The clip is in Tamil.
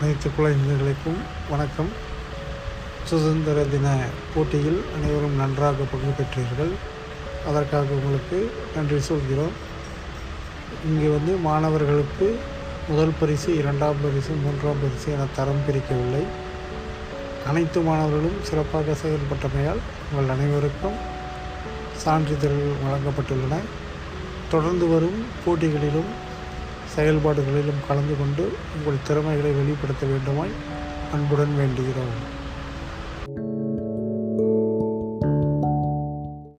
அனைத்து குழந்தைகளுக்கும் வணக்கம். சுதந்திர தின போட்டியில் அனைவரும் நன்றாக பங்கு பெற்றீர்கள். அதற்காக உங்களுக்கு நன்றி சொல்கிறோம். இங்கே வந்து மாணவர்களுக்கு முதல் பரிசு இரண்டாம் பரிசு மூன்றாம் பரிசு என தரம் பிரிக்கவில்லை. அனைத்து மாணவர்களும் சிறப்பாக செயல்பட்டமையால் உங்கள் அனைவருக்கும் சான்றிதழ்கள் வழங்கப்பட்டுள்ளன. தொடர்ந்து வரும் போட்டிகளிலும் செயல்பாடுகளிலும் கலந்து கொண்டு உங்கள் திறமைகளை வெளிப்படுத்த வேண்டுமாய் அன்புடன் வேண்டுகிறோம்.